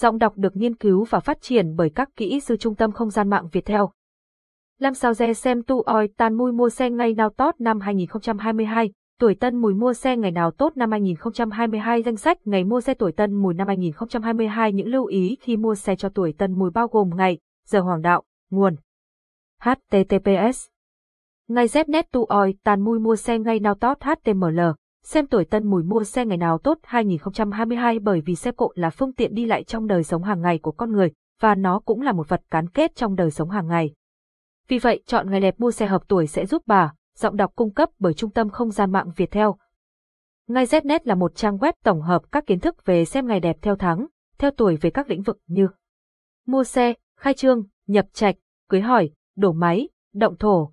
Giọng đọc được nghiên cứu và phát triển bởi các kỹ sư Trung tâm Không gian mạng Việt Theo. Làm sao dè xem tu oi tan mui mua xe ngày nào tốt năm 2022, tuổi tân mùi mua xe ngày nào tốt năm 2022 danh sách ngày mua xe tuổi tân mùi năm 2022 những lưu ý khi mua xe cho tuổi tân mùi bao gồm ngày, giờ hoàng đạo, nguồn. HTTPS Ngày Znet tu oi tan mui mua xe ngày nào tốt HTML Xem tuổi tân mùi mua xe ngày nào tốt 2022 bởi vì xe cộ là phương tiện đi lại trong đời sống hàng ngày của con người, và nó cũng là một vật cán kết trong đời sống hàng ngày. Vì vậy, chọn ngày đẹp mua xe hợp tuổi sẽ giúp bà, giọng đọc cung cấp bởi Trung tâm Không gian mạng Việt Theo. Ngay Znet là một trang web tổng hợp các kiến thức về xem ngày đẹp theo tháng, theo tuổi về các lĩnh vực như mua xe, khai trương, nhập trạch, cưới hỏi, đổ máy, động thổ,